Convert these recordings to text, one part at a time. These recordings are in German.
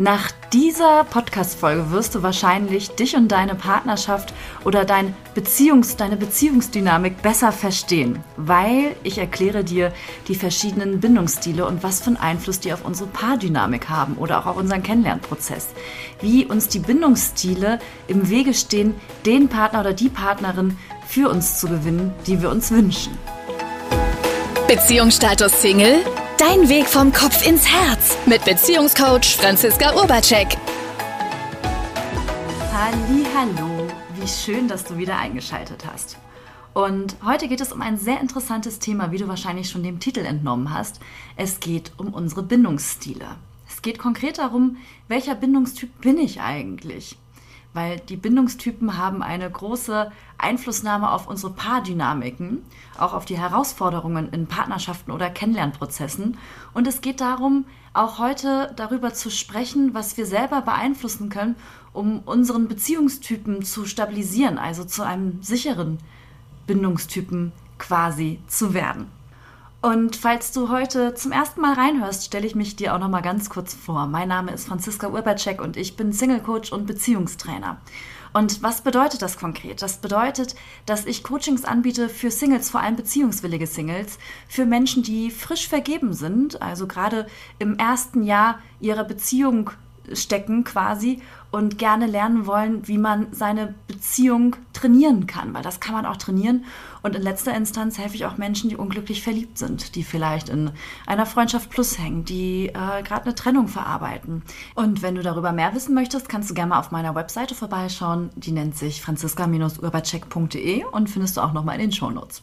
Nach dieser Podcast-Folge wirst du wahrscheinlich dich und deine Partnerschaft oder dein Beziehungs-, deine Beziehungsdynamik besser verstehen, weil ich erkläre dir die verschiedenen Bindungsstile und was für einen Einfluss die auf unsere Paardynamik haben oder auch auf unseren Kennenlernprozess. Wie uns die Bindungsstile im Wege stehen, den Partner oder die Partnerin für uns zu gewinnen, die wir uns wünschen. Beziehungsstatus Single? Dein Weg vom Kopf ins Herz mit Beziehungscoach Franziska Urbacek. Hallo, wie schön, dass du wieder eingeschaltet hast. Und heute geht es um ein sehr interessantes Thema, wie du wahrscheinlich schon dem Titel entnommen hast. Es geht um unsere Bindungsstile. Es geht konkret darum, welcher Bindungstyp bin ich eigentlich? Weil die Bindungstypen haben eine große Einflussnahme auf unsere Paardynamiken, auch auf die Herausforderungen in Partnerschaften oder Kennenlernprozessen. Und es geht darum, auch heute darüber zu sprechen, was wir selber beeinflussen können, um unseren Beziehungstypen zu stabilisieren, also zu einem sicheren Bindungstypen quasi zu werden. Und falls du heute zum ersten Mal reinhörst, stelle ich mich dir auch noch mal ganz kurz vor. Mein Name ist Franziska Urbacek und ich bin Single Coach und Beziehungstrainer. Und was bedeutet das konkret? Das bedeutet, dass ich Coachings anbiete für Singles, vor allem beziehungswillige Singles, für Menschen, die frisch vergeben sind, also gerade im ersten Jahr ihrer Beziehung stecken quasi und gerne lernen wollen, wie man seine Beziehung trainieren kann, weil das kann man auch trainieren. Und in letzter Instanz helfe ich auch Menschen, die unglücklich verliebt sind, die vielleicht in einer Freundschaft plus hängen, die äh, gerade eine Trennung verarbeiten. Und wenn du darüber mehr wissen möchtest, kannst du gerne mal auf meiner Webseite vorbeischauen. Die nennt sich franziska-urbacek.de und findest du auch nochmal in den Shownotes.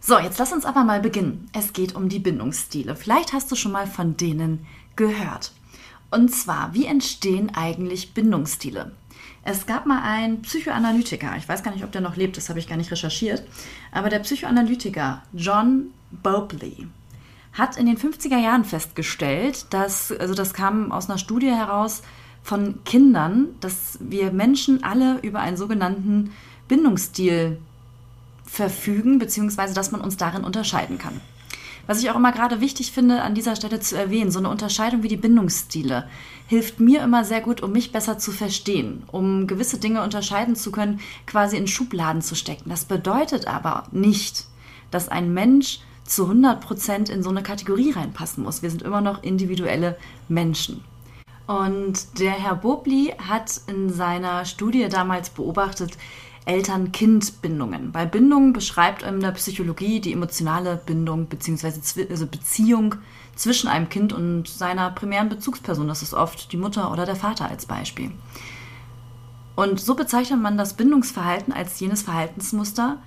So, jetzt lass uns aber mal beginnen. Es geht um die Bindungsstile. Vielleicht hast du schon mal von denen gehört. Und zwar, wie entstehen eigentlich Bindungsstile? Es gab mal einen Psychoanalytiker, ich weiß gar nicht, ob der noch lebt, das habe ich gar nicht recherchiert, aber der Psychoanalytiker John Bopley hat in den 50er Jahren festgestellt, dass, also das kam aus einer Studie heraus von Kindern, dass wir Menschen alle über einen sogenannten Bindungsstil verfügen, beziehungsweise dass man uns darin unterscheiden kann. Was ich auch immer gerade wichtig finde, an dieser Stelle zu erwähnen, so eine Unterscheidung wie die Bindungsstile hilft mir immer sehr gut, um mich besser zu verstehen, um gewisse Dinge unterscheiden zu können, quasi in Schubladen zu stecken. Das bedeutet aber nicht, dass ein Mensch zu 100 Prozent in so eine Kategorie reinpassen muss. Wir sind immer noch individuelle Menschen. Und der Herr Bobli hat in seiner Studie damals beobachtet, Eltern-Kind-Bindungen. Bei Bindungen beschreibt in der Psychologie die emotionale Bindung bzw. Also Beziehung zwischen einem Kind und seiner primären Bezugsperson. Das ist oft die Mutter oder der Vater als Beispiel. Und so bezeichnet man das Bindungsverhalten als jenes Verhaltensmuster,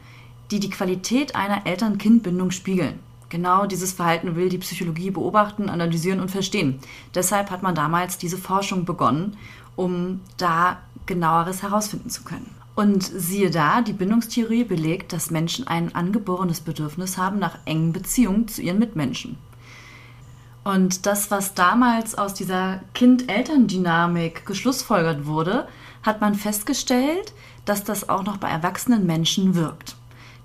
die die Qualität einer Eltern-Kind-Bindung spiegeln. Genau dieses Verhalten will die Psychologie beobachten, analysieren und verstehen. Deshalb hat man damals diese Forschung begonnen, um da genaueres herausfinden zu können. Und siehe da, die Bindungstheorie belegt, dass Menschen ein angeborenes Bedürfnis haben nach engen Beziehungen zu ihren Mitmenschen. Und das, was damals aus dieser Kind-Eltern-Dynamik geschlussfolgert wurde, hat man festgestellt, dass das auch noch bei erwachsenen Menschen wirkt.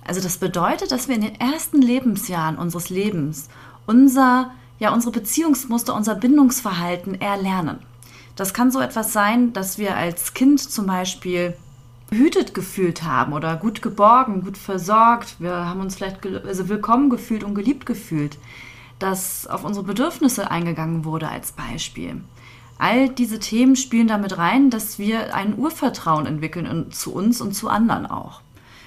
Also das bedeutet, dass wir in den ersten Lebensjahren unseres Lebens unser, ja, unsere Beziehungsmuster, unser Bindungsverhalten erlernen. Das kann so etwas sein, dass wir als Kind zum Beispiel behütet gefühlt haben oder gut geborgen, gut versorgt. Wir haben uns vielleicht also willkommen gefühlt und geliebt gefühlt, dass auf unsere Bedürfnisse eingegangen wurde als Beispiel. All diese Themen spielen damit rein, dass wir ein Urvertrauen entwickeln zu uns und zu anderen auch.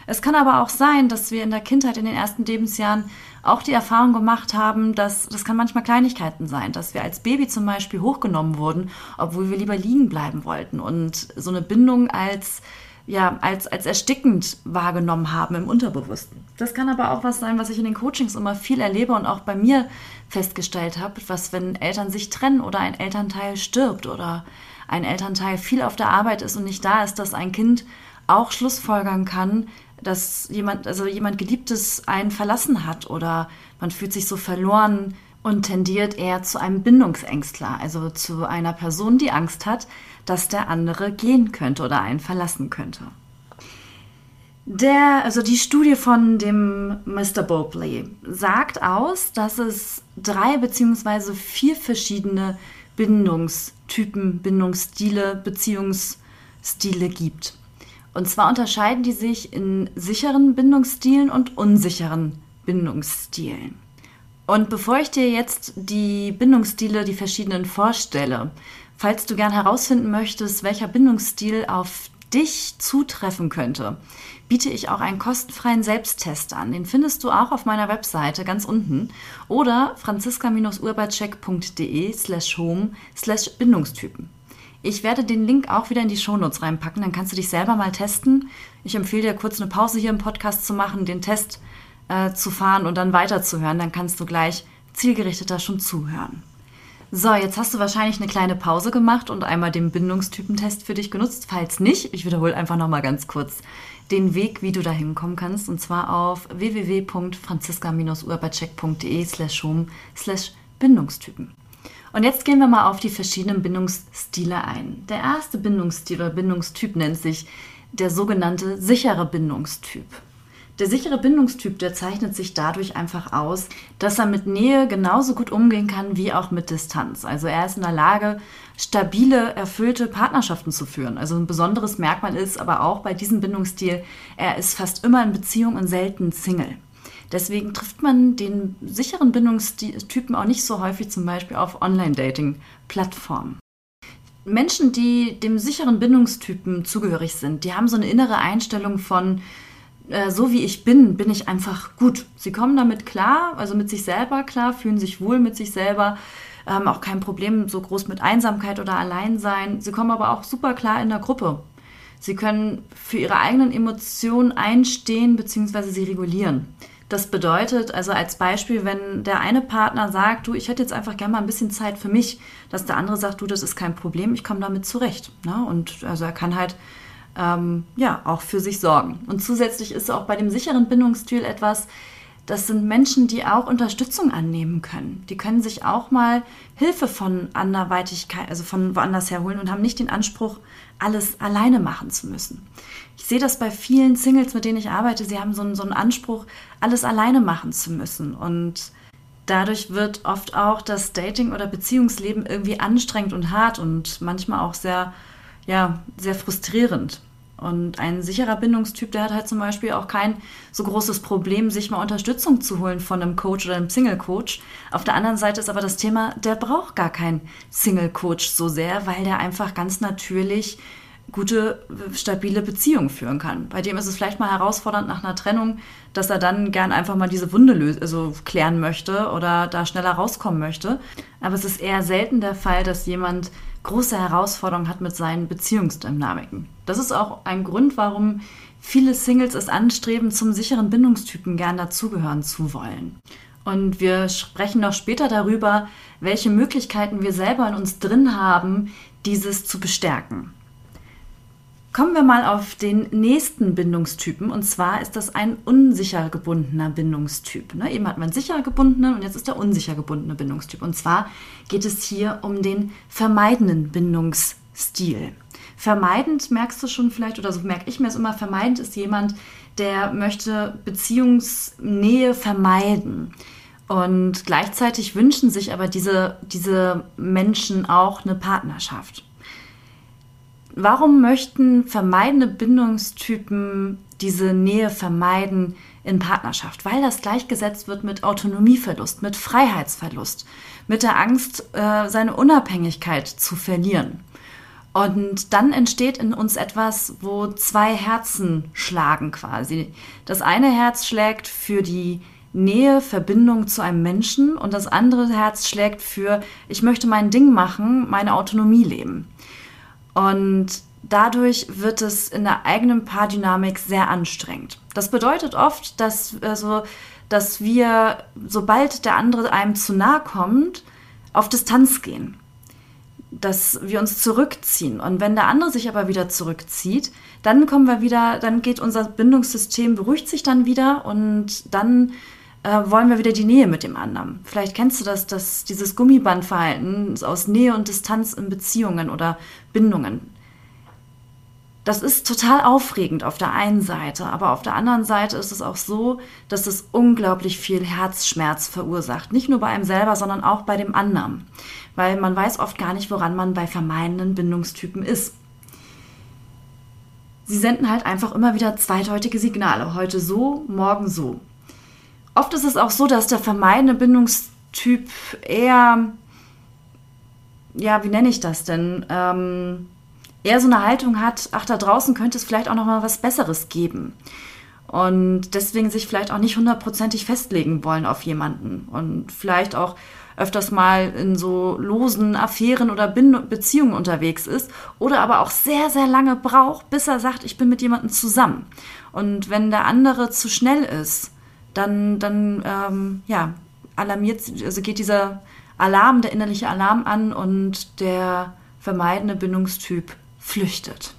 Es kann aber auch sein, dass wir in der Kindheit, in den ersten Lebensjahren auch die Erfahrung gemacht haben, dass das kann manchmal Kleinigkeiten sein, dass wir als Baby zum Beispiel hochgenommen wurden, obwohl wir lieber liegen bleiben wollten und so eine Bindung als ja, als, als erstickend wahrgenommen haben im Unterbewussten. Das kann aber auch was sein, was ich in den Coachings immer viel erlebe und auch bei mir festgestellt habe, was, wenn Eltern sich trennen oder ein Elternteil stirbt oder ein Elternteil viel auf der Arbeit ist und nicht da ist, dass ein Kind auch Schlussfolgern kann, dass jemand, also jemand Geliebtes einen verlassen hat oder man fühlt sich so verloren und tendiert eher zu einem Bindungsängstler, also zu einer Person, die Angst hat, dass der andere gehen könnte oder einen verlassen könnte. Der, also die Studie von dem Mr. Bobley sagt aus, dass es drei beziehungsweise vier verschiedene Bindungstypen, Bindungsstile, Beziehungsstile gibt. Und zwar unterscheiden die sich in sicheren Bindungsstilen und unsicheren Bindungsstilen. Und bevor ich dir jetzt die Bindungsstile, die verschiedenen vorstelle, falls du gern herausfinden möchtest, welcher Bindungsstil auf dich zutreffen könnte, biete ich auch einen kostenfreien Selbsttest an. Den findest du auch auf meiner Webseite ganz unten oder franziska-urbacek.de slash home slash Bindungstypen. Ich werde den Link auch wieder in die Shownotes reinpacken, dann kannst du dich selber mal testen. Ich empfehle dir kurz eine Pause hier im Podcast zu machen, den Test äh, zu fahren und dann weiterzuhören. Dann kannst du gleich zielgerichteter schon zuhören. So, jetzt hast du wahrscheinlich eine kleine Pause gemacht und einmal den Bindungstypentest für dich genutzt. Falls nicht, ich wiederhole einfach nochmal ganz kurz den Weg, wie du da hinkommen kannst. Und zwar auf www.franziska-urbacek.de slash home slash Bindungstypen. Und jetzt gehen wir mal auf die verschiedenen Bindungsstile ein. Der erste Bindungsstil oder Bindungstyp nennt sich der sogenannte sichere Bindungstyp. Der sichere Bindungstyp, der zeichnet sich dadurch einfach aus, dass er mit Nähe genauso gut umgehen kann wie auch mit Distanz. Also er ist in der Lage, stabile, erfüllte Partnerschaften zu führen. Also ein besonderes Merkmal ist aber auch bei diesem Bindungsstil, er ist fast immer in Beziehung und selten Single. Deswegen trifft man den sicheren Bindungstypen auch nicht so häufig zum Beispiel auf Online-Dating-Plattformen. Menschen, die dem sicheren Bindungstypen zugehörig sind, die haben so eine innere Einstellung von, äh, so wie ich bin, bin ich einfach gut. Sie kommen damit klar, also mit sich selber klar, fühlen sich wohl mit sich selber, haben auch kein Problem so groß mit Einsamkeit oder Alleinsein. Sie kommen aber auch super klar in der Gruppe. Sie können für ihre eigenen Emotionen einstehen bzw. sie regulieren. Das bedeutet also als Beispiel, wenn der eine Partner sagt, du, ich hätte jetzt einfach gerne mal ein bisschen Zeit für mich, dass der andere sagt, du, das ist kein Problem, ich komme damit zurecht. Ne? Und also er kann halt ähm, ja auch für sich sorgen. Und zusätzlich ist auch bei dem sicheren Bindungsstil etwas, das sind Menschen, die auch Unterstützung annehmen können. Die können sich auch mal Hilfe von anderweitigkeit, also von woanders herholen und haben nicht den Anspruch, alles alleine machen zu müssen. Ich sehe das bei vielen Singles, mit denen ich arbeite. Sie haben so einen, so einen Anspruch, alles alleine machen zu müssen. Und dadurch wird oft auch das Dating- oder Beziehungsleben irgendwie anstrengend und hart und manchmal auch sehr, ja, sehr frustrierend. Und ein sicherer Bindungstyp, der hat halt zum Beispiel auch kein so großes Problem, sich mal Unterstützung zu holen von einem Coach oder einem Single-Coach. Auf der anderen Seite ist aber das Thema, der braucht gar keinen Single-Coach so sehr, weil der einfach ganz natürlich gute, stabile Beziehung führen kann. Bei dem ist es vielleicht mal herausfordernd nach einer Trennung, dass er dann gern einfach mal diese Wunde also klären möchte oder da schneller rauskommen möchte. Aber es ist eher selten der Fall, dass jemand große Herausforderungen hat mit seinen Beziehungsdynamiken. Das ist auch ein Grund, warum viele Singles es anstreben, zum sicheren Bindungstypen gern dazugehören zu wollen. Und wir sprechen noch später darüber, welche Möglichkeiten wir selber in uns drin haben, dieses zu bestärken. Kommen wir mal auf den nächsten Bindungstypen und zwar ist das ein unsicher gebundener Bindungstyp. Ne? Eben hat man sicher gebundenen und jetzt ist der unsicher gebundene Bindungstyp. Und zwar geht es hier um den vermeidenden Bindungsstil. Vermeidend merkst du schon vielleicht, oder so merke ich mir es immer, vermeidend ist jemand, der möchte Beziehungsnähe vermeiden. Und gleichzeitig wünschen sich aber diese, diese Menschen auch eine Partnerschaft. Warum möchten vermeidende Bindungstypen diese Nähe vermeiden in Partnerschaft? Weil das gleichgesetzt wird mit Autonomieverlust, mit Freiheitsverlust, mit der Angst, äh, seine Unabhängigkeit zu verlieren. Und dann entsteht in uns etwas, wo zwei Herzen schlagen quasi. Das eine Herz schlägt für die Nähe, Verbindung zu einem Menschen und das andere Herz schlägt für, ich möchte mein Ding machen, meine Autonomie leben. Und dadurch wird es in der eigenen Paardynamik sehr anstrengend. Das bedeutet oft, dass, also, dass wir, sobald der andere einem zu nahe kommt, auf Distanz gehen. Dass wir uns zurückziehen. Und wenn der andere sich aber wieder zurückzieht, dann kommen wir wieder, dann geht unser Bindungssystem, beruhigt sich dann wieder und dann äh, wollen wir wieder die Nähe mit dem anderen. Vielleicht kennst du das, dass dieses Gummibandverhalten aus Nähe und Distanz in Beziehungen oder Bindungen. Das ist total aufregend auf der einen Seite, aber auf der anderen Seite ist es auch so, dass es unglaublich viel Herzschmerz verursacht. Nicht nur bei einem selber, sondern auch bei dem anderen. Weil man weiß oft gar nicht, woran man bei vermeidenden Bindungstypen ist. Sie senden halt einfach immer wieder zweideutige Signale. Heute so, morgen so. Oft ist es auch so, dass der vermeidende Bindungstyp eher, ja, wie nenne ich das denn? Ähm, eher so eine Haltung hat, ach, da draußen könnte es vielleicht auch noch mal was Besseres geben. Und deswegen sich vielleicht auch nicht hundertprozentig festlegen wollen auf jemanden. Und vielleicht auch öfters mal in so losen Affären oder Beziehungen unterwegs ist. Oder aber auch sehr, sehr lange braucht, bis er sagt, ich bin mit jemandem zusammen. Und wenn der andere zu schnell ist, dann, dann ähm, ja, alarmiert, also geht dieser Alarm, der innerliche Alarm an und der vermeidende Bindungstyp flüchtet.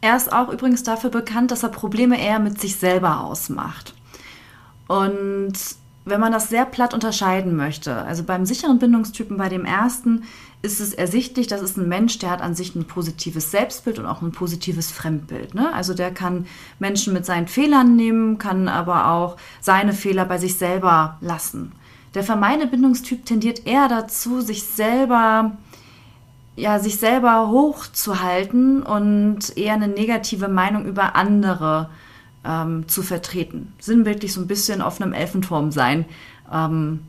Er ist auch übrigens dafür bekannt, dass er Probleme eher mit sich selber ausmacht. Und wenn man das sehr platt unterscheiden möchte, also beim sicheren Bindungstypen, bei dem ersten, ist es ersichtlich, das ist ein Mensch, der hat an sich ein positives Selbstbild und auch ein positives Fremdbild. Ne? Also der kann Menschen mit seinen Fehlern nehmen, kann aber auch seine Fehler bei sich selber lassen. Der vermeidende Bindungstyp tendiert eher dazu, sich selber ja, sich selber hochzuhalten und eher eine negative Meinung über andere ähm, zu vertreten. Sinnbildlich so ein bisschen auf einem Elfenturm sein. Ähm,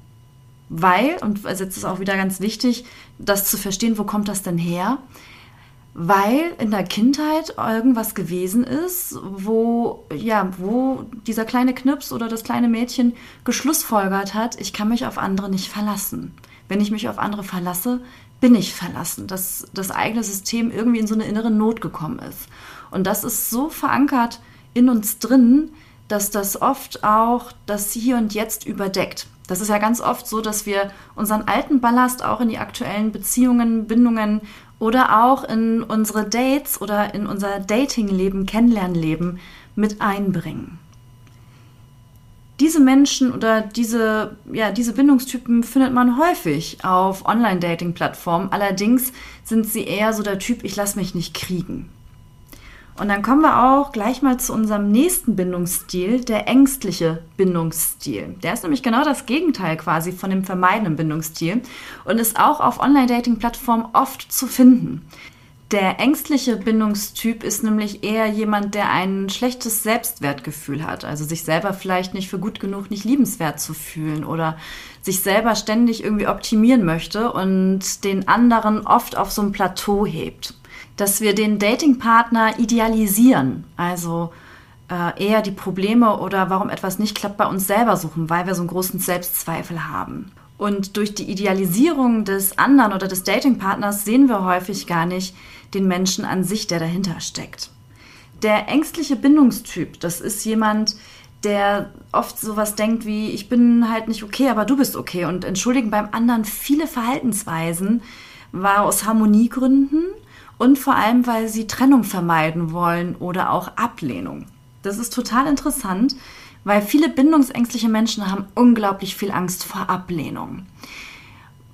weil, und also jetzt ist auch wieder ganz wichtig, das zu verstehen, wo kommt das denn her? Weil in der Kindheit irgendwas gewesen ist, wo, ja, wo dieser kleine Knips oder das kleine Mädchen geschlussfolgert hat, ich kann mich auf andere nicht verlassen. Wenn ich mich auf andere verlasse, bin ich verlassen, dass das eigene System irgendwie in so eine innere Not gekommen ist. Und das ist so verankert in uns drin, dass das oft auch das Hier und Jetzt überdeckt. Das ist ja ganz oft so, dass wir unseren alten Ballast auch in die aktuellen Beziehungen, Bindungen oder auch in unsere Dates oder in unser Datingleben, Kennenlernleben mit einbringen. Diese Menschen oder diese, ja, diese Bindungstypen findet man häufig auf Online-Dating-Plattformen. Allerdings sind sie eher so der Typ, ich lasse mich nicht kriegen. Und dann kommen wir auch gleich mal zu unserem nächsten Bindungsstil, der ängstliche Bindungsstil. Der ist nämlich genau das Gegenteil quasi von dem vermeidenden Bindungsstil und ist auch auf Online-Dating-Plattformen oft zu finden. Der ängstliche Bindungstyp ist nämlich eher jemand, der ein schlechtes Selbstwertgefühl hat, also sich selber vielleicht nicht für gut genug, nicht liebenswert zu fühlen oder sich selber ständig irgendwie optimieren möchte und den anderen oft auf so ein Plateau hebt. Dass wir den Datingpartner idealisieren, also äh, eher die Probleme oder warum etwas nicht klappt bei uns selber suchen, weil wir so einen großen Selbstzweifel haben. Und durch die Idealisierung des anderen oder des Datingpartners sehen wir häufig gar nicht den Menschen an sich, der dahinter steckt. Der ängstliche Bindungstyp, das ist jemand, der oft sowas denkt wie, ich bin halt nicht okay, aber du bist okay. Und entschuldigen beim anderen viele Verhaltensweisen war aus Harmoniegründen und vor allem, weil sie Trennung vermeiden wollen oder auch Ablehnung. Das ist total interessant, weil viele bindungsängstliche Menschen haben unglaublich viel Angst vor Ablehnung.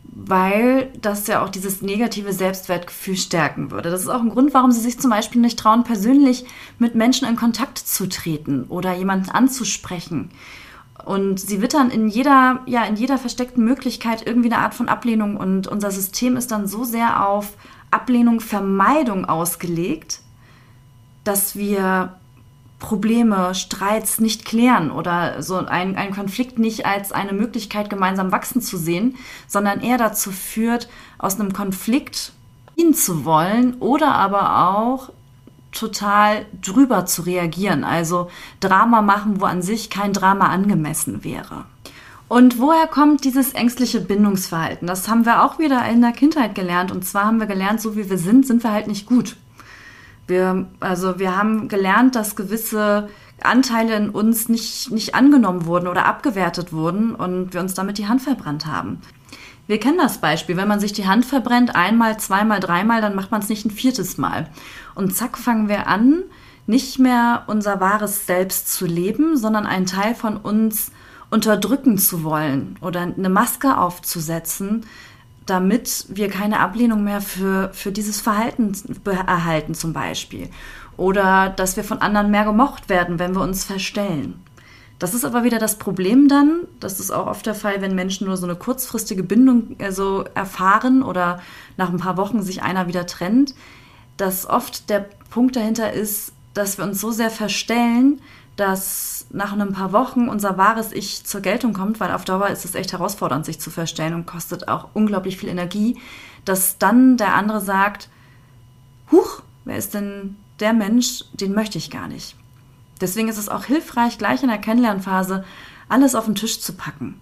Weil das ja auch dieses negative Selbstwertgefühl stärken würde. Das ist auch ein Grund, warum sie sich zum Beispiel nicht trauen, persönlich mit Menschen in Kontakt zu treten oder jemanden anzusprechen. Und sie wittern in jeder, ja, in jeder versteckten Möglichkeit irgendwie eine Art von Ablehnung. Und unser System ist dann so sehr auf Ablehnung, Vermeidung ausgelegt, dass wir Probleme, Streits nicht klären oder so einen, einen Konflikt nicht als eine Möglichkeit, gemeinsam wachsen zu sehen, sondern eher dazu führt, aus einem Konflikt ihn zu wollen oder aber auch total drüber zu reagieren. Also Drama machen, wo an sich kein Drama angemessen wäre. Und woher kommt dieses ängstliche Bindungsverhalten? Das haben wir auch wieder in der Kindheit gelernt. Und zwar haben wir gelernt, so wie wir sind, sind wir halt nicht gut. Wir, also wir haben gelernt, dass gewisse Anteile in uns nicht, nicht angenommen wurden oder abgewertet wurden und wir uns damit die Hand verbrannt haben. Wir kennen das Beispiel, wenn man sich die Hand verbrennt, einmal, zweimal, dreimal, dann macht man es nicht ein viertes Mal. Und zack, fangen wir an, nicht mehr unser wahres Selbst zu leben, sondern einen Teil von uns unterdrücken zu wollen oder eine Maske aufzusetzen, damit wir keine Ablehnung mehr für, für dieses Verhalten erhalten zum Beispiel. Oder dass wir von anderen mehr gemocht werden, wenn wir uns verstellen. Das ist aber wieder das Problem dann, das ist auch oft der Fall, wenn Menschen nur so eine kurzfristige Bindung also erfahren oder nach ein paar Wochen sich einer wieder trennt, dass oft der Punkt dahinter ist, dass wir uns so sehr verstellen, dass nach ein paar Wochen unser wahres Ich zur Geltung kommt, weil auf Dauer ist es echt herausfordernd, sich zu verstellen und kostet auch unglaublich viel Energie, dass dann der andere sagt, Huch, wer ist denn der Mensch, den möchte ich gar nicht. Deswegen ist es auch hilfreich, gleich in der Kennenlernphase alles auf den Tisch zu packen.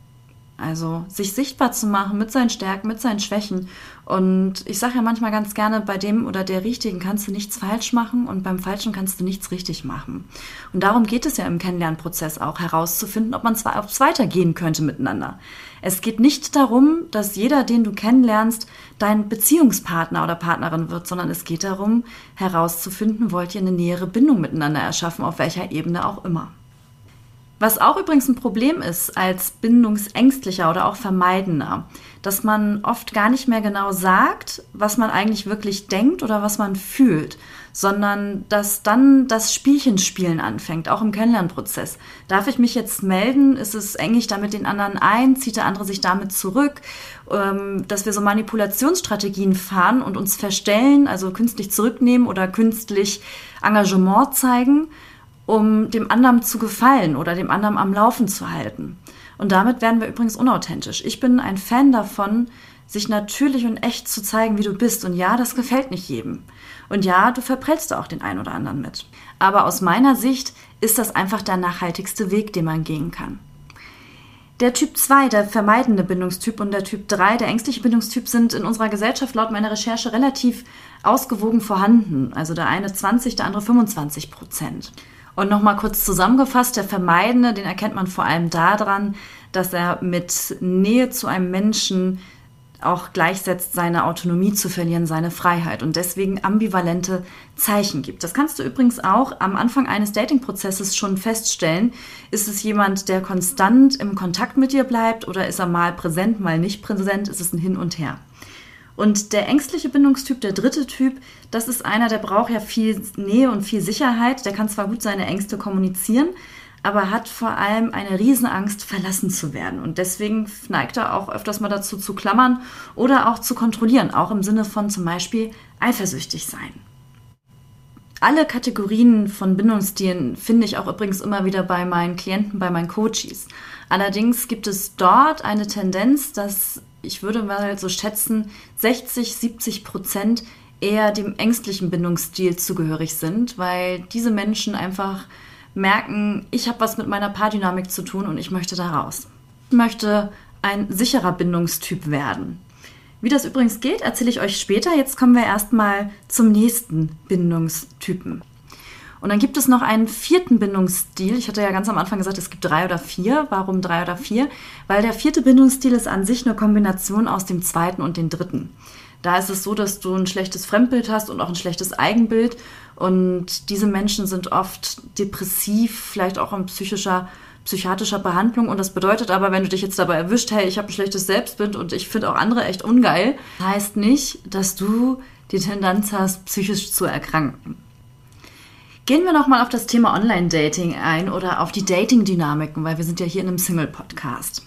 Also sich sichtbar zu machen mit seinen Stärken, mit seinen Schwächen. Und ich sage ja manchmal ganz gerne, bei dem oder der Richtigen kannst du nichts falsch machen und beim Falschen kannst du nichts richtig machen. Und darum geht es ja im Kennenlernprozess auch herauszufinden, ob man zwar es weitergehen könnte miteinander. Es geht nicht darum, dass jeder, den du kennenlernst, dein Beziehungspartner oder Partnerin wird, sondern es geht darum, herauszufinden, wollt ihr eine nähere Bindung miteinander erschaffen, auf welcher Ebene auch immer. Was auch übrigens ein Problem ist als bindungsängstlicher oder auch vermeidender, dass man oft gar nicht mehr genau sagt, was man eigentlich wirklich denkt oder was man fühlt, sondern dass dann das Spielchenspielen anfängt, auch im Kennenlernprozess. Darf ich mich jetzt melden? Ist es eng ich damit den anderen ein? Zieht der andere sich damit zurück? Ähm, dass wir so Manipulationsstrategien fahren und uns verstellen, also künstlich zurücknehmen oder künstlich Engagement zeigen um dem anderen zu gefallen oder dem anderen am Laufen zu halten. Und damit werden wir übrigens unauthentisch. Ich bin ein Fan davon, sich natürlich und echt zu zeigen, wie du bist. Und ja, das gefällt nicht jedem. Und ja, du verprellst auch den einen oder anderen mit. Aber aus meiner Sicht ist das einfach der nachhaltigste Weg, den man gehen kann. Der Typ 2, der vermeidende Bindungstyp, und der Typ 3, der ängstliche Bindungstyp, sind in unserer Gesellschaft laut meiner Recherche relativ ausgewogen vorhanden. Also der eine 20, der andere 25 Prozent. Und nochmal kurz zusammengefasst, der Vermeidende, den erkennt man vor allem daran, dass er mit Nähe zu einem Menschen auch gleichsetzt, seine Autonomie zu verlieren, seine Freiheit und deswegen ambivalente Zeichen gibt. Das kannst du übrigens auch am Anfang eines Datingprozesses schon feststellen. Ist es jemand, der konstant im Kontakt mit dir bleibt oder ist er mal präsent, mal nicht präsent? Ist es ein Hin und Her? Und der ängstliche Bindungstyp, der dritte Typ, das ist einer, der braucht ja viel Nähe und viel Sicherheit. Der kann zwar gut seine Ängste kommunizieren, aber hat vor allem eine Riesenangst, verlassen zu werden. Und deswegen neigt er auch öfters mal dazu zu klammern oder auch zu kontrollieren, auch im Sinne von zum Beispiel eifersüchtig sein. Alle Kategorien von Bindungsstilen finde ich auch übrigens immer wieder bei meinen Klienten, bei meinen Coaches. Allerdings gibt es dort eine Tendenz, dass ich würde mal so schätzen, 60, 70 Prozent eher dem ängstlichen Bindungsstil zugehörig sind, weil diese Menschen einfach merken, ich habe was mit meiner Paardynamik zu tun und ich möchte da raus. Ich möchte ein sicherer Bindungstyp werden. Wie das übrigens geht, erzähle ich euch später. Jetzt kommen wir erstmal zum nächsten Bindungstypen. Und dann gibt es noch einen vierten Bindungsstil. Ich hatte ja ganz am Anfang gesagt, es gibt drei oder vier. Warum drei oder vier? Weil der vierte Bindungsstil ist an sich eine Kombination aus dem zweiten und dem dritten. Da ist es so, dass du ein schlechtes Fremdbild hast und auch ein schlechtes Eigenbild. Und diese Menschen sind oft depressiv, vielleicht auch in psychischer, psychiatrischer Behandlung. Und das bedeutet aber, wenn du dich jetzt dabei erwischt, hey, ich habe ein schlechtes Selbstbild und ich finde auch andere echt ungeil, heißt nicht, dass du die Tendenz hast, psychisch zu erkranken. Gehen wir nochmal auf das Thema Online-Dating ein oder auf die Dating-Dynamiken, weil wir sind ja hier in einem Single-Podcast.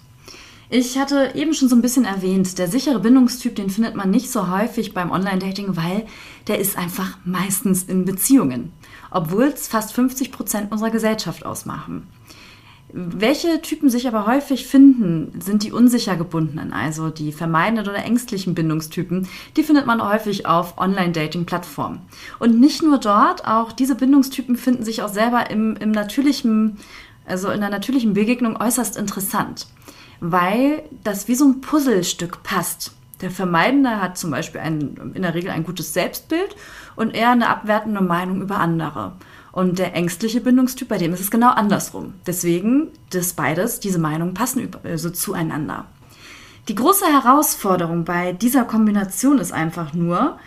Ich hatte eben schon so ein bisschen erwähnt, der sichere Bindungstyp, den findet man nicht so häufig beim Online-Dating, weil der ist einfach meistens in Beziehungen, obwohl es fast 50 Prozent unserer Gesellschaft ausmachen. Welche Typen sich aber häufig finden, sind die unsicher gebundenen, also die vermeidenden oder ängstlichen Bindungstypen. Die findet man häufig auf Online-Dating-Plattformen. Und nicht nur dort, auch diese Bindungstypen finden sich auch selber im, im natürlichen, also in der natürlichen Begegnung äußerst interessant, weil das wie so ein Puzzlestück passt. Der Vermeidende hat zum Beispiel ein, in der Regel ein gutes Selbstbild und eher eine abwertende Meinung über andere. Und der ängstliche Bindungstyp, bei dem ist es genau andersrum. Deswegen, das beides, diese Meinungen passen also zueinander. Die große Herausforderung bei dieser Kombination ist einfach nur,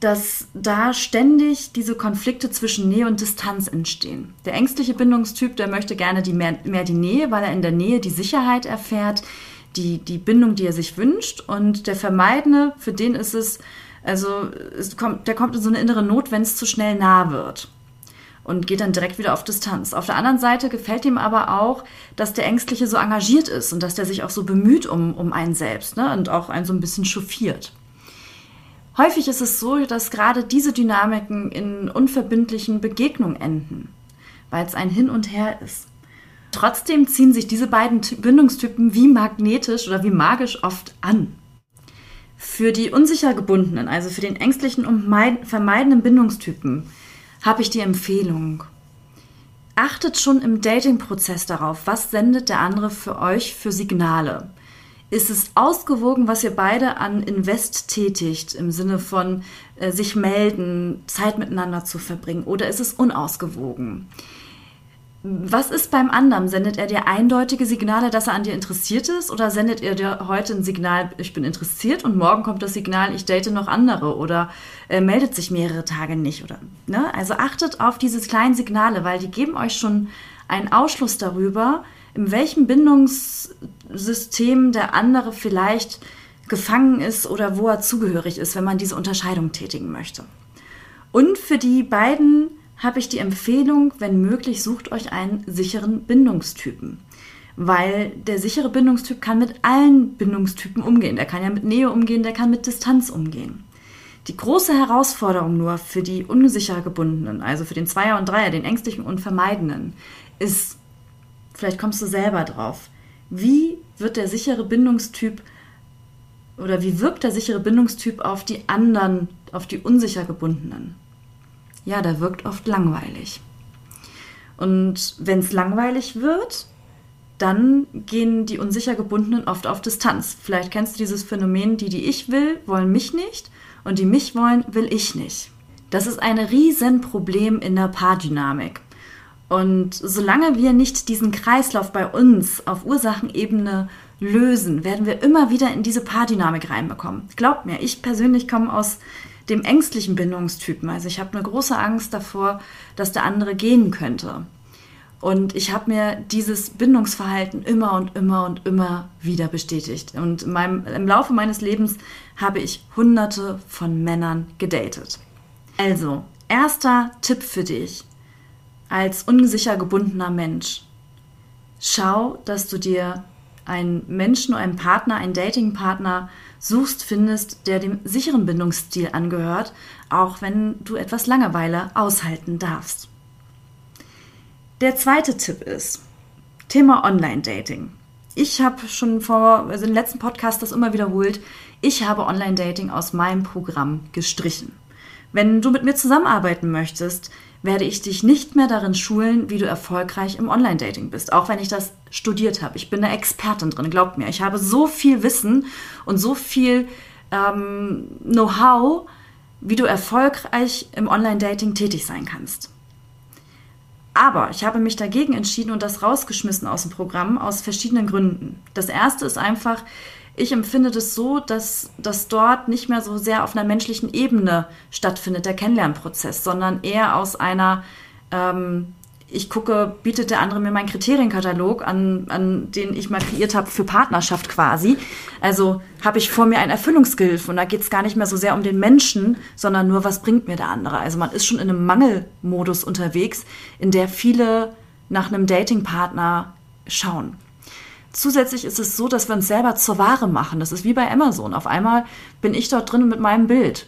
dass da ständig diese Konflikte zwischen Nähe und Distanz entstehen. Der ängstliche Bindungstyp, der möchte gerne die mehr, mehr die Nähe, weil er in der Nähe die Sicherheit erfährt, die, die Bindung, die er sich wünscht. Und der Vermeidende, für den ist es, also es kommt, der kommt in so eine innere Not, wenn es zu schnell nah wird. Und geht dann direkt wieder auf Distanz. Auf der anderen Seite gefällt ihm aber auch, dass der Ängstliche so engagiert ist und dass der sich auch so bemüht um, um einen selbst ne? und auch einen so ein bisschen chauffiert. Häufig ist es so, dass gerade diese Dynamiken in unverbindlichen Begegnungen enden, weil es ein Hin und Her ist. Trotzdem ziehen sich diese beiden Bindungstypen wie magnetisch oder wie magisch oft an. Für die unsicher gebundenen, also für den ängstlichen und vermeidenden Bindungstypen, habe ich die Empfehlung. Achtet schon im Dating-Prozess darauf, was sendet der andere für euch für Signale. Ist es ausgewogen, was ihr beide an Invest tätigt, im Sinne von äh, sich melden, Zeit miteinander zu verbringen, oder ist es unausgewogen? Was ist beim anderen? Sendet er dir eindeutige Signale, dass er an dir interessiert ist? Oder sendet er dir heute ein Signal, ich bin interessiert und morgen kommt das Signal, ich date noch andere oder äh, meldet sich mehrere Tage nicht? Oder, ne? Also achtet auf diese kleinen Signale, weil die geben euch schon einen Ausschluss darüber, in welchem Bindungssystem der andere vielleicht gefangen ist oder wo er zugehörig ist, wenn man diese Unterscheidung tätigen möchte. Und für die beiden habe ich die Empfehlung, wenn möglich, sucht euch einen sicheren Bindungstypen. Weil der sichere Bindungstyp kann mit allen Bindungstypen umgehen. Der kann ja mit Nähe umgehen, der kann mit Distanz umgehen. Die große Herausforderung nur für die unsicher gebundenen, also für den Zweier und Dreier, den ängstlichen und vermeidenden, ist vielleicht kommst du selber drauf. Wie wird der sichere Bindungstyp oder wie wirkt der sichere Bindungstyp auf die anderen, auf die unsicher gebundenen? Ja, der wirkt oft langweilig. Und wenn es langweilig wird, dann gehen die unsicher gebundenen oft auf Distanz. Vielleicht kennst du dieses Phänomen, die, die ich will, wollen mich nicht und die mich wollen, will ich nicht. Das ist ein Riesenproblem in der Paardynamik. Und solange wir nicht diesen Kreislauf bei uns auf Ursachenebene lösen, werden wir immer wieder in diese Paardynamik reinbekommen. Glaubt mir, ich persönlich komme aus dem ängstlichen Bindungstypen. Also ich habe eine große Angst davor, dass der andere gehen könnte. Und ich habe mir dieses Bindungsverhalten immer und immer und immer wieder bestätigt. Und meinem, im Laufe meines Lebens habe ich hunderte von Männern gedatet. Also, erster Tipp für dich als unsicher gebundener Mensch. Schau, dass du dir einen Menschen, einen Partner, einen Datingpartner suchst, findest, der dem sicheren Bindungsstil angehört, auch wenn du etwas Langeweile aushalten darfst. Der zweite Tipp ist Thema Online-Dating. Ich habe schon vor, also im letzten Podcast das immer wiederholt, ich habe Online-Dating aus meinem Programm gestrichen. Wenn du mit mir zusammenarbeiten möchtest, werde ich dich nicht mehr darin schulen, wie du erfolgreich im Online-Dating bist, auch wenn ich das studiert habe. Ich bin eine Expertin drin, glaubt mir. Ich habe so viel Wissen und so viel ähm, Know-how, wie du erfolgreich im Online-Dating tätig sein kannst. Aber ich habe mich dagegen entschieden und das rausgeschmissen aus dem Programm aus verschiedenen Gründen. Das erste ist einfach, ich empfinde das so, dass das dort nicht mehr so sehr auf einer menschlichen Ebene stattfindet, der Kennenlernprozess, sondern eher aus einer, ähm, ich gucke, bietet der andere mir meinen Kriterienkatalog an, an den ich mal kreiert habe für Partnerschaft quasi. Also habe ich vor mir ein Erfüllungsgehilfe und da geht es gar nicht mehr so sehr um den Menschen, sondern nur, was bringt mir der andere. Also man ist schon in einem Mangelmodus unterwegs, in der viele nach einem Datingpartner schauen. Zusätzlich ist es so, dass wir uns selber zur Ware machen. Das ist wie bei Amazon. Auf einmal bin ich dort drin mit meinem Bild.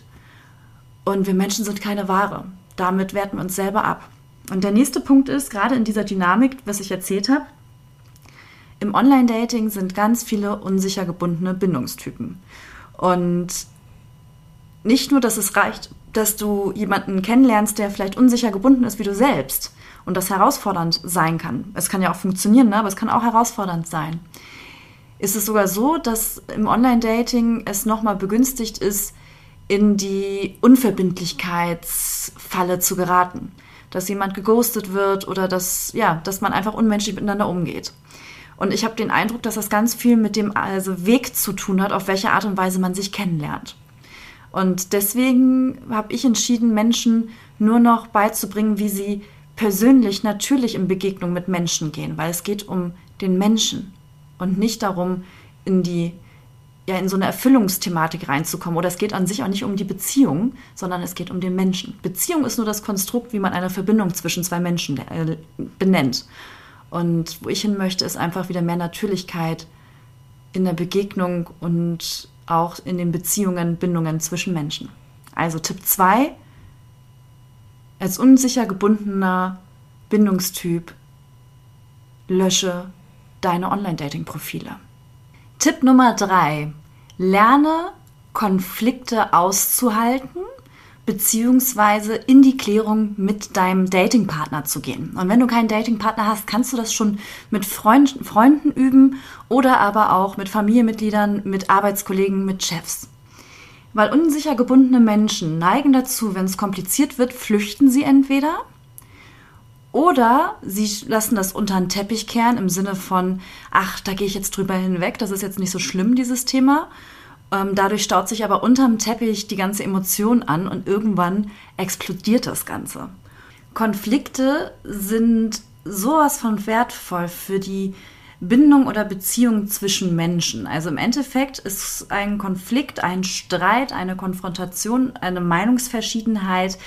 Und wir Menschen sind keine Ware. Damit werten wir uns selber ab. Und der nächste Punkt ist, gerade in dieser Dynamik, was ich erzählt habe, im Online-Dating sind ganz viele unsicher gebundene Bindungstypen. Und nicht nur, dass es reicht, dass du jemanden kennenlernst, der vielleicht unsicher gebunden ist wie du selbst, und das herausfordernd sein kann. Es kann ja auch funktionieren, ne? aber es kann auch herausfordernd sein. Ist es sogar so, dass im Online-Dating es nochmal begünstigt ist, in die Unverbindlichkeitsfalle zu geraten. Dass jemand geghostet wird oder dass, ja, dass man einfach unmenschlich miteinander umgeht. Und ich habe den Eindruck, dass das ganz viel mit dem also Weg zu tun hat, auf welche Art und Weise man sich kennenlernt. Und deswegen habe ich entschieden, Menschen nur noch beizubringen, wie sie persönlich natürlich in Begegnung mit Menschen gehen, weil es geht um den Menschen und nicht darum, in die ja in so eine Erfüllungsthematik reinzukommen. Oder es geht an sich auch nicht um die Beziehung, sondern es geht um den Menschen. Beziehung ist nur das Konstrukt, wie man eine Verbindung zwischen zwei Menschen äh, benennt. Und wo ich hin möchte, ist einfach wieder mehr Natürlichkeit in der Begegnung und auch in den Beziehungen, Bindungen zwischen Menschen. Also Tipp 2, als unsicher gebundener Bindungstyp lösche deine Online-Dating-Profile. Tipp Nummer 3, lerne Konflikte auszuhalten beziehungsweise in die Klärung mit deinem Datingpartner zu gehen. Und wenn du keinen Datingpartner hast, kannst du das schon mit Freund, Freunden üben oder aber auch mit Familienmitgliedern, mit Arbeitskollegen, mit Chefs. Weil unsicher gebundene Menschen neigen dazu, wenn es kompliziert wird, flüchten sie entweder oder sie lassen das unter den Teppich kehren im Sinne von, ach, da gehe ich jetzt drüber hinweg, das ist jetzt nicht so schlimm, dieses Thema. Ähm, dadurch staut sich aber unterm Teppich die ganze Emotion an und irgendwann explodiert das Ganze. Konflikte sind sowas von wertvoll für die Bindung oder Beziehung zwischen Menschen. Also im Endeffekt ist ein Konflikt, ein Streit, eine Konfrontation, eine Meinungsverschiedenheit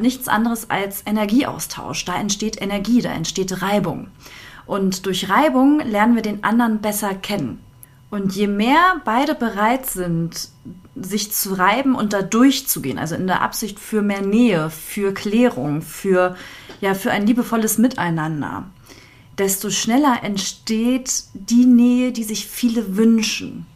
nichts anderes als Energieaustausch. Da entsteht Energie, da entsteht Reibung. Und durch Reibung lernen wir den anderen besser kennen. Und je mehr beide bereit sind, sich zu reiben und da durchzugehen, also in der Absicht für mehr Nähe, für Klärung, für, ja, für ein liebevolles Miteinander, desto schneller entsteht die Nähe, die sich viele wünschen.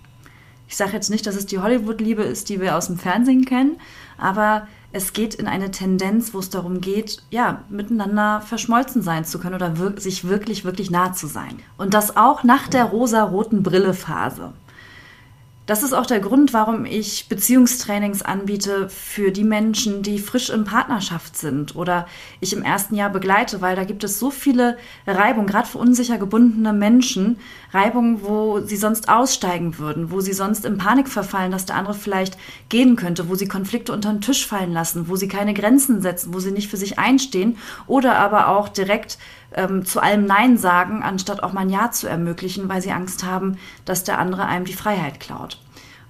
Ich sage jetzt nicht, dass es die Hollywood-Liebe ist, die wir aus dem Fernsehen kennen, aber es geht in eine Tendenz, wo es darum geht, ja, miteinander verschmolzen sein zu können oder wir sich wirklich, wirklich nah zu sein. Und das auch nach der rosa-roten Brille-Phase. Das ist auch der Grund, warum ich Beziehungstrainings anbiete für die Menschen, die frisch in Partnerschaft sind oder ich im ersten Jahr begleite, weil da gibt es so viele Reibungen, gerade für unsicher gebundene Menschen, Reibungen, wo sie sonst aussteigen würden, wo sie sonst in Panik verfallen, dass der andere vielleicht gehen könnte, wo sie Konflikte unter den Tisch fallen lassen, wo sie keine Grenzen setzen, wo sie nicht für sich einstehen oder aber auch direkt ähm, zu allem Nein sagen, anstatt auch mal ein Ja zu ermöglichen, weil sie Angst haben, dass der andere einem die Freiheit klaut.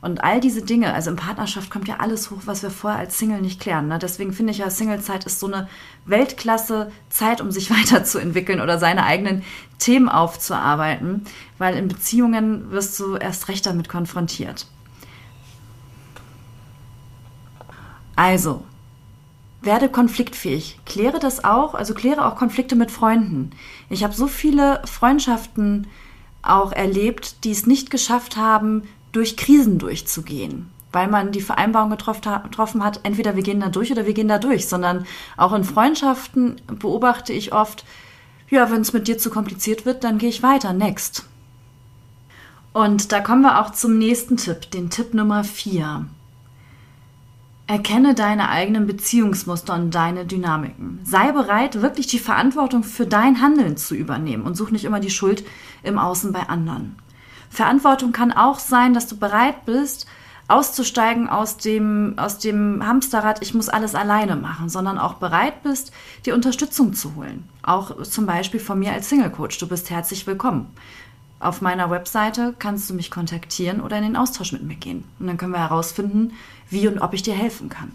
Und all diese Dinge, also in Partnerschaft kommt ja alles hoch, was wir vorher als Single nicht klären. Ne? Deswegen finde ich ja, Singlezeit ist so eine Weltklasse Zeit, um sich weiterzuentwickeln oder seine eigenen Themen aufzuarbeiten, weil in Beziehungen wirst du erst recht damit konfrontiert. Also, werde konfliktfähig. Kläre das auch, also kläre auch Konflikte mit Freunden. Ich habe so viele Freundschaften auch erlebt, die es nicht geschafft haben, durch Krisen durchzugehen, weil man die Vereinbarung getroffen hat, entweder wir gehen da durch oder wir gehen da durch, sondern auch in Freundschaften beobachte ich oft, ja, wenn es mit dir zu kompliziert wird, dann gehe ich weiter, next. Und da kommen wir auch zum nächsten Tipp, den Tipp Nummer 4. Erkenne deine eigenen Beziehungsmuster und deine Dynamiken. Sei bereit, wirklich die Verantwortung für dein Handeln zu übernehmen und such nicht immer die Schuld im Außen bei anderen. Verantwortung kann auch sein, dass du bereit bist, auszusteigen aus dem, aus dem Hamsterrad, ich muss alles alleine machen, sondern auch bereit bist, die Unterstützung zu holen. Auch zum Beispiel von mir als Single Coach. Du bist herzlich willkommen. Auf meiner Webseite kannst du mich kontaktieren oder in den Austausch mit mir gehen. Und dann können wir herausfinden, wie und ob ich dir helfen kann.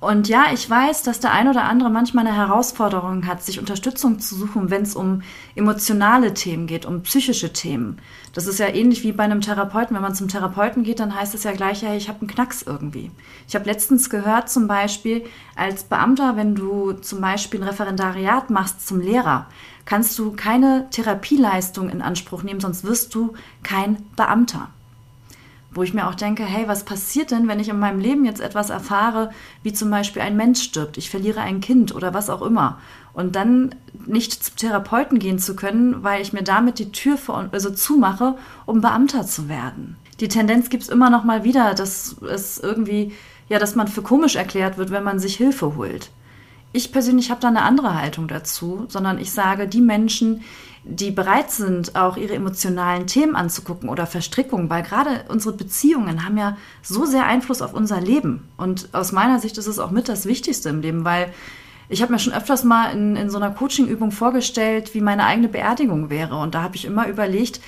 Und ja, ich weiß, dass der ein oder andere manchmal eine Herausforderung hat, sich Unterstützung zu suchen, wenn es um emotionale Themen geht, um psychische Themen. Das ist ja ähnlich wie bei einem Therapeuten. Wenn man zum Therapeuten geht, dann heißt es ja gleich, ja, ich habe einen Knacks irgendwie. Ich habe letztens gehört, zum Beispiel als Beamter, wenn du zum Beispiel ein Referendariat machst zum Lehrer, kannst du keine Therapieleistung in Anspruch nehmen, sonst wirst du kein Beamter wo ich mir auch denke, hey, was passiert denn, wenn ich in meinem Leben jetzt etwas erfahre, wie zum Beispiel ein Mensch stirbt, ich verliere ein Kind oder was auch immer. Und dann nicht zum Therapeuten gehen zu können, weil ich mir damit die Tür für, also zumache, um Beamter zu werden. Die Tendenz gibt es immer noch mal wieder, dass es irgendwie, ja, dass man für komisch erklärt wird, wenn man sich Hilfe holt. Ich persönlich habe da eine andere Haltung dazu, sondern ich sage, die Menschen, die bereit sind, auch ihre emotionalen Themen anzugucken oder Verstrickungen, weil gerade unsere Beziehungen haben ja so sehr Einfluss auf unser Leben. Und aus meiner Sicht ist es auch mit das Wichtigste im Leben, weil ich habe mir schon öfters mal in, in so einer Coaching-Übung vorgestellt, wie meine eigene Beerdigung wäre. Und da habe ich immer überlegt,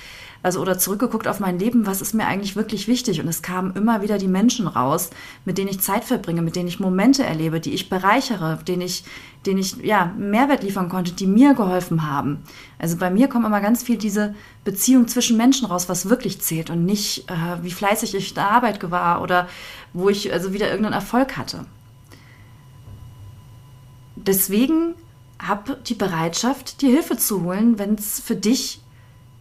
also oder zurückgeguckt auf mein Leben, was ist mir eigentlich wirklich wichtig? Und es kamen immer wieder die Menschen raus, mit denen ich Zeit verbringe, mit denen ich Momente erlebe, die ich bereichere, denen ich, denen ich ja Mehrwert liefern konnte, die mir geholfen haben. Also bei mir kommt immer ganz viel diese Beziehung zwischen Menschen raus, was wirklich zählt und nicht, äh, wie fleißig ich der Arbeit war oder wo ich also wieder irgendeinen Erfolg hatte. Deswegen hab die Bereitschaft, dir Hilfe zu holen, wenn es für dich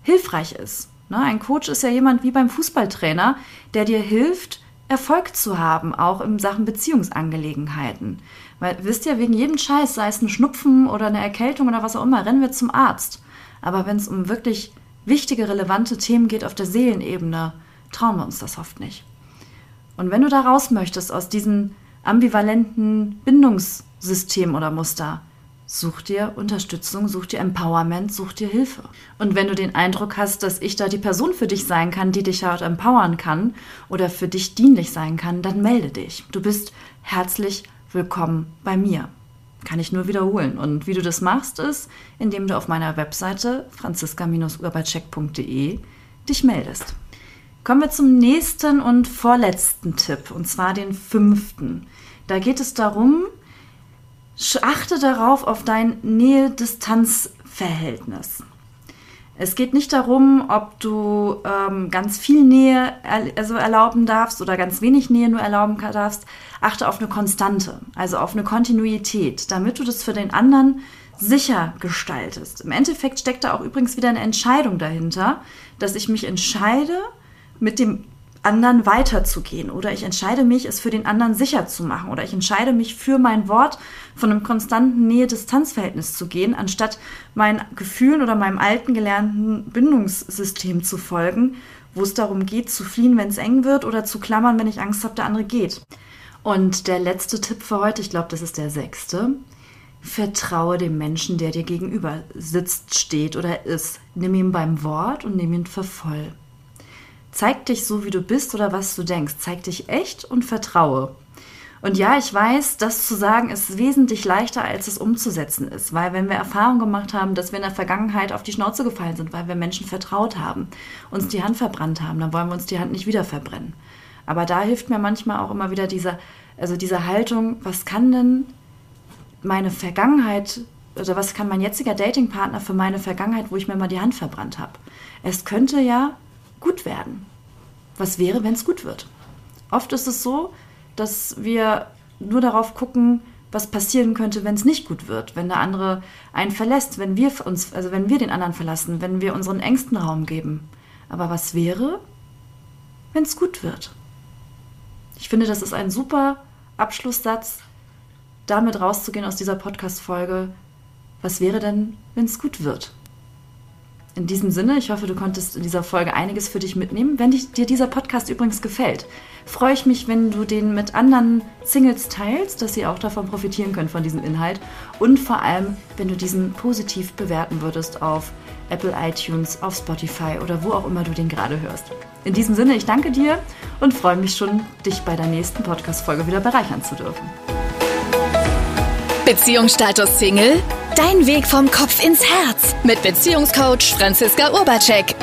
hilfreich ist. Ne? Ein Coach ist ja jemand wie beim Fußballtrainer, der dir hilft, Erfolg zu haben, auch in Sachen Beziehungsangelegenheiten. Weil wisst ihr, wegen jedem Scheiß, sei es ein Schnupfen oder eine Erkältung oder was auch immer, rennen wir zum Arzt. Aber wenn es um wirklich wichtige, relevante Themen geht auf der Seelenebene, trauen wir uns das oft nicht. Und wenn du da raus möchtest aus diesem ambivalenten Bindungssystem oder Muster, Such dir Unterstützung, such dir Empowerment, such dir Hilfe. Und wenn du den Eindruck hast, dass ich da die Person für dich sein kann, die dich halt empowern kann oder für dich dienlich sein kann, dann melde dich. Du bist herzlich willkommen bei mir. Kann ich nur wiederholen. Und wie du das machst, ist, indem du auf meiner Webseite franziska-urbacek.de dich meldest. Kommen wir zum nächsten und vorletzten Tipp, und zwar den fünften. Da geht es darum, achte darauf auf dein Nähe-Distanz-Verhältnis. Es geht nicht darum, ob du ähm, ganz viel Nähe er also erlauben darfst oder ganz wenig Nähe nur erlauben darfst. Achte auf eine Konstante, also auf eine Kontinuität, damit du das für den anderen sicher gestaltest. Im Endeffekt steckt da auch übrigens wieder eine Entscheidung dahinter, dass ich mich entscheide, mit dem anderen weiterzugehen oder ich entscheide mich, es für den anderen sicher zu machen oder ich entscheide mich für mein Wort von einem konstanten Nähe-Distanz-Verhältnis zu gehen, anstatt meinen Gefühlen oder meinem alten gelernten Bindungssystem zu folgen, wo es darum geht, zu fliehen, wenn es eng wird oder zu klammern, wenn ich Angst habe, der andere geht. Und der letzte Tipp für heute, ich glaube, das ist der sechste. Vertraue dem Menschen, der dir gegenüber sitzt, steht oder ist. Nimm ihn beim Wort und nimm ihn für voll. Zeig dich so, wie du bist oder was du denkst. Zeig dich echt und vertraue. Und ja, ich weiß, das zu sagen ist wesentlich leichter, als es umzusetzen ist, weil wenn wir Erfahrung gemacht haben, dass wir in der Vergangenheit auf die Schnauze gefallen sind, weil wir Menschen vertraut haben, uns die Hand verbrannt haben, dann wollen wir uns die Hand nicht wieder verbrennen. Aber da hilft mir manchmal auch immer wieder diese, also diese Haltung, was kann denn meine Vergangenheit, oder was kann mein jetziger Datingpartner für meine Vergangenheit, wo ich mir mal die Hand verbrannt habe? Es könnte ja gut werden. Was wäre, wenn es gut wird? Oft ist es so, dass wir nur darauf gucken, was passieren könnte, wenn es nicht gut wird, wenn der andere einen verlässt, wenn wir uns, also wenn wir den anderen verlassen, wenn wir unseren engsten Raum geben. Aber was wäre, wenn es gut wird? Ich finde, das ist ein super Abschlusssatz, damit rauszugehen aus dieser Podcast-Folge. Was wäre denn, wenn es gut wird? In diesem Sinne, ich hoffe, du konntest in dieser Folge einiges für dich mitnehmen. Wenn dir dieser Podcast übrigens gefällt, freue ich mich, wenn du den mit anderen Singles teilst, dass sie auch davon profitieren können von diesem Inhalt. Und vor allem, wenn du diesen positiv bewerten würdest auf Apple iTunes, auf Spotify oder wo auch immer du den gerade hörst. In diesem Sinne, ich danke dir und freue mich schon, dich bei der nächsten Podcast-Folge wieder bereichern zu dürfen. Beziehungsstatus Single? Dein Weg vom Kopf ins Herz mit Beziehungscoach Franziska Urbacek.